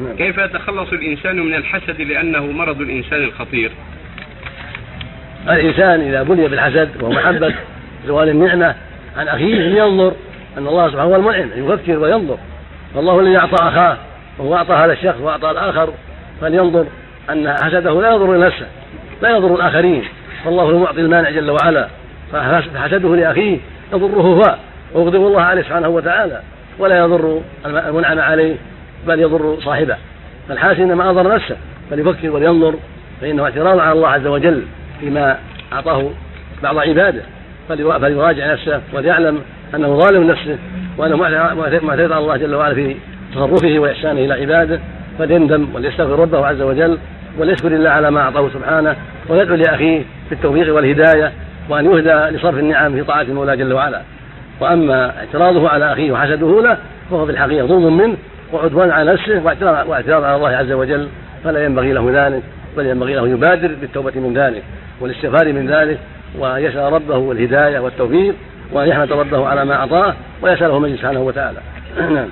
نعم. كيف يتخلص الإنسان من الحسد لأنه مرض الإنسان الخطير؟ الإنسان إذا بلي بالحسد ومحبة زوال النعمة عن أخيه فلينظر أن الله سبحانه هو المنعم يفكر وينظر. فالله الذي أعطى أخاه وهو أعطى هذا الشخص وأعطى الآخر فلينظر أن حسده لا يضر نفسه لا يضر الآخرين. فالله المعطي المانع جل وعلا فحسده لأخيه يضره هو ويغضب الله عليه سبحانه وتعالى ولا يضر المنعم عليه. بل يضر صاحبه. فالحاسد إنما اضر نفسه فليفكر ولينظر فإنه اعتراض على الله عز وجل فيما أعطاه بعض عباده. فليراجع نفسه وليعلم أنه ظالم نفسه وأنه معترض على الله جل وعلا في تصرفه وإحسانه إلى عباده فليندم وليستغفر ربه عز وجل وليشكر الله على ما أعطاه سبحانه ويدعو لأخيه بالتوفيق والهداية وأن يهدى لصرف النعم في طاعة المولى جل وعلا. وأما اعتراضه على أخيه وحسده له فهو في الحقيقة ظلم منه وعدوان على نفسه واعتراض على الله عز وجل فلا ينبغي له ذلك بل ينبغي له يبادر بالتوبة من ذلك والاستغفار من ذلك ويسأل ربه الهداية والتوفيق وان يحمد ربه على ما أعطاه ويسأله من سبحانه وتعالى. نعم.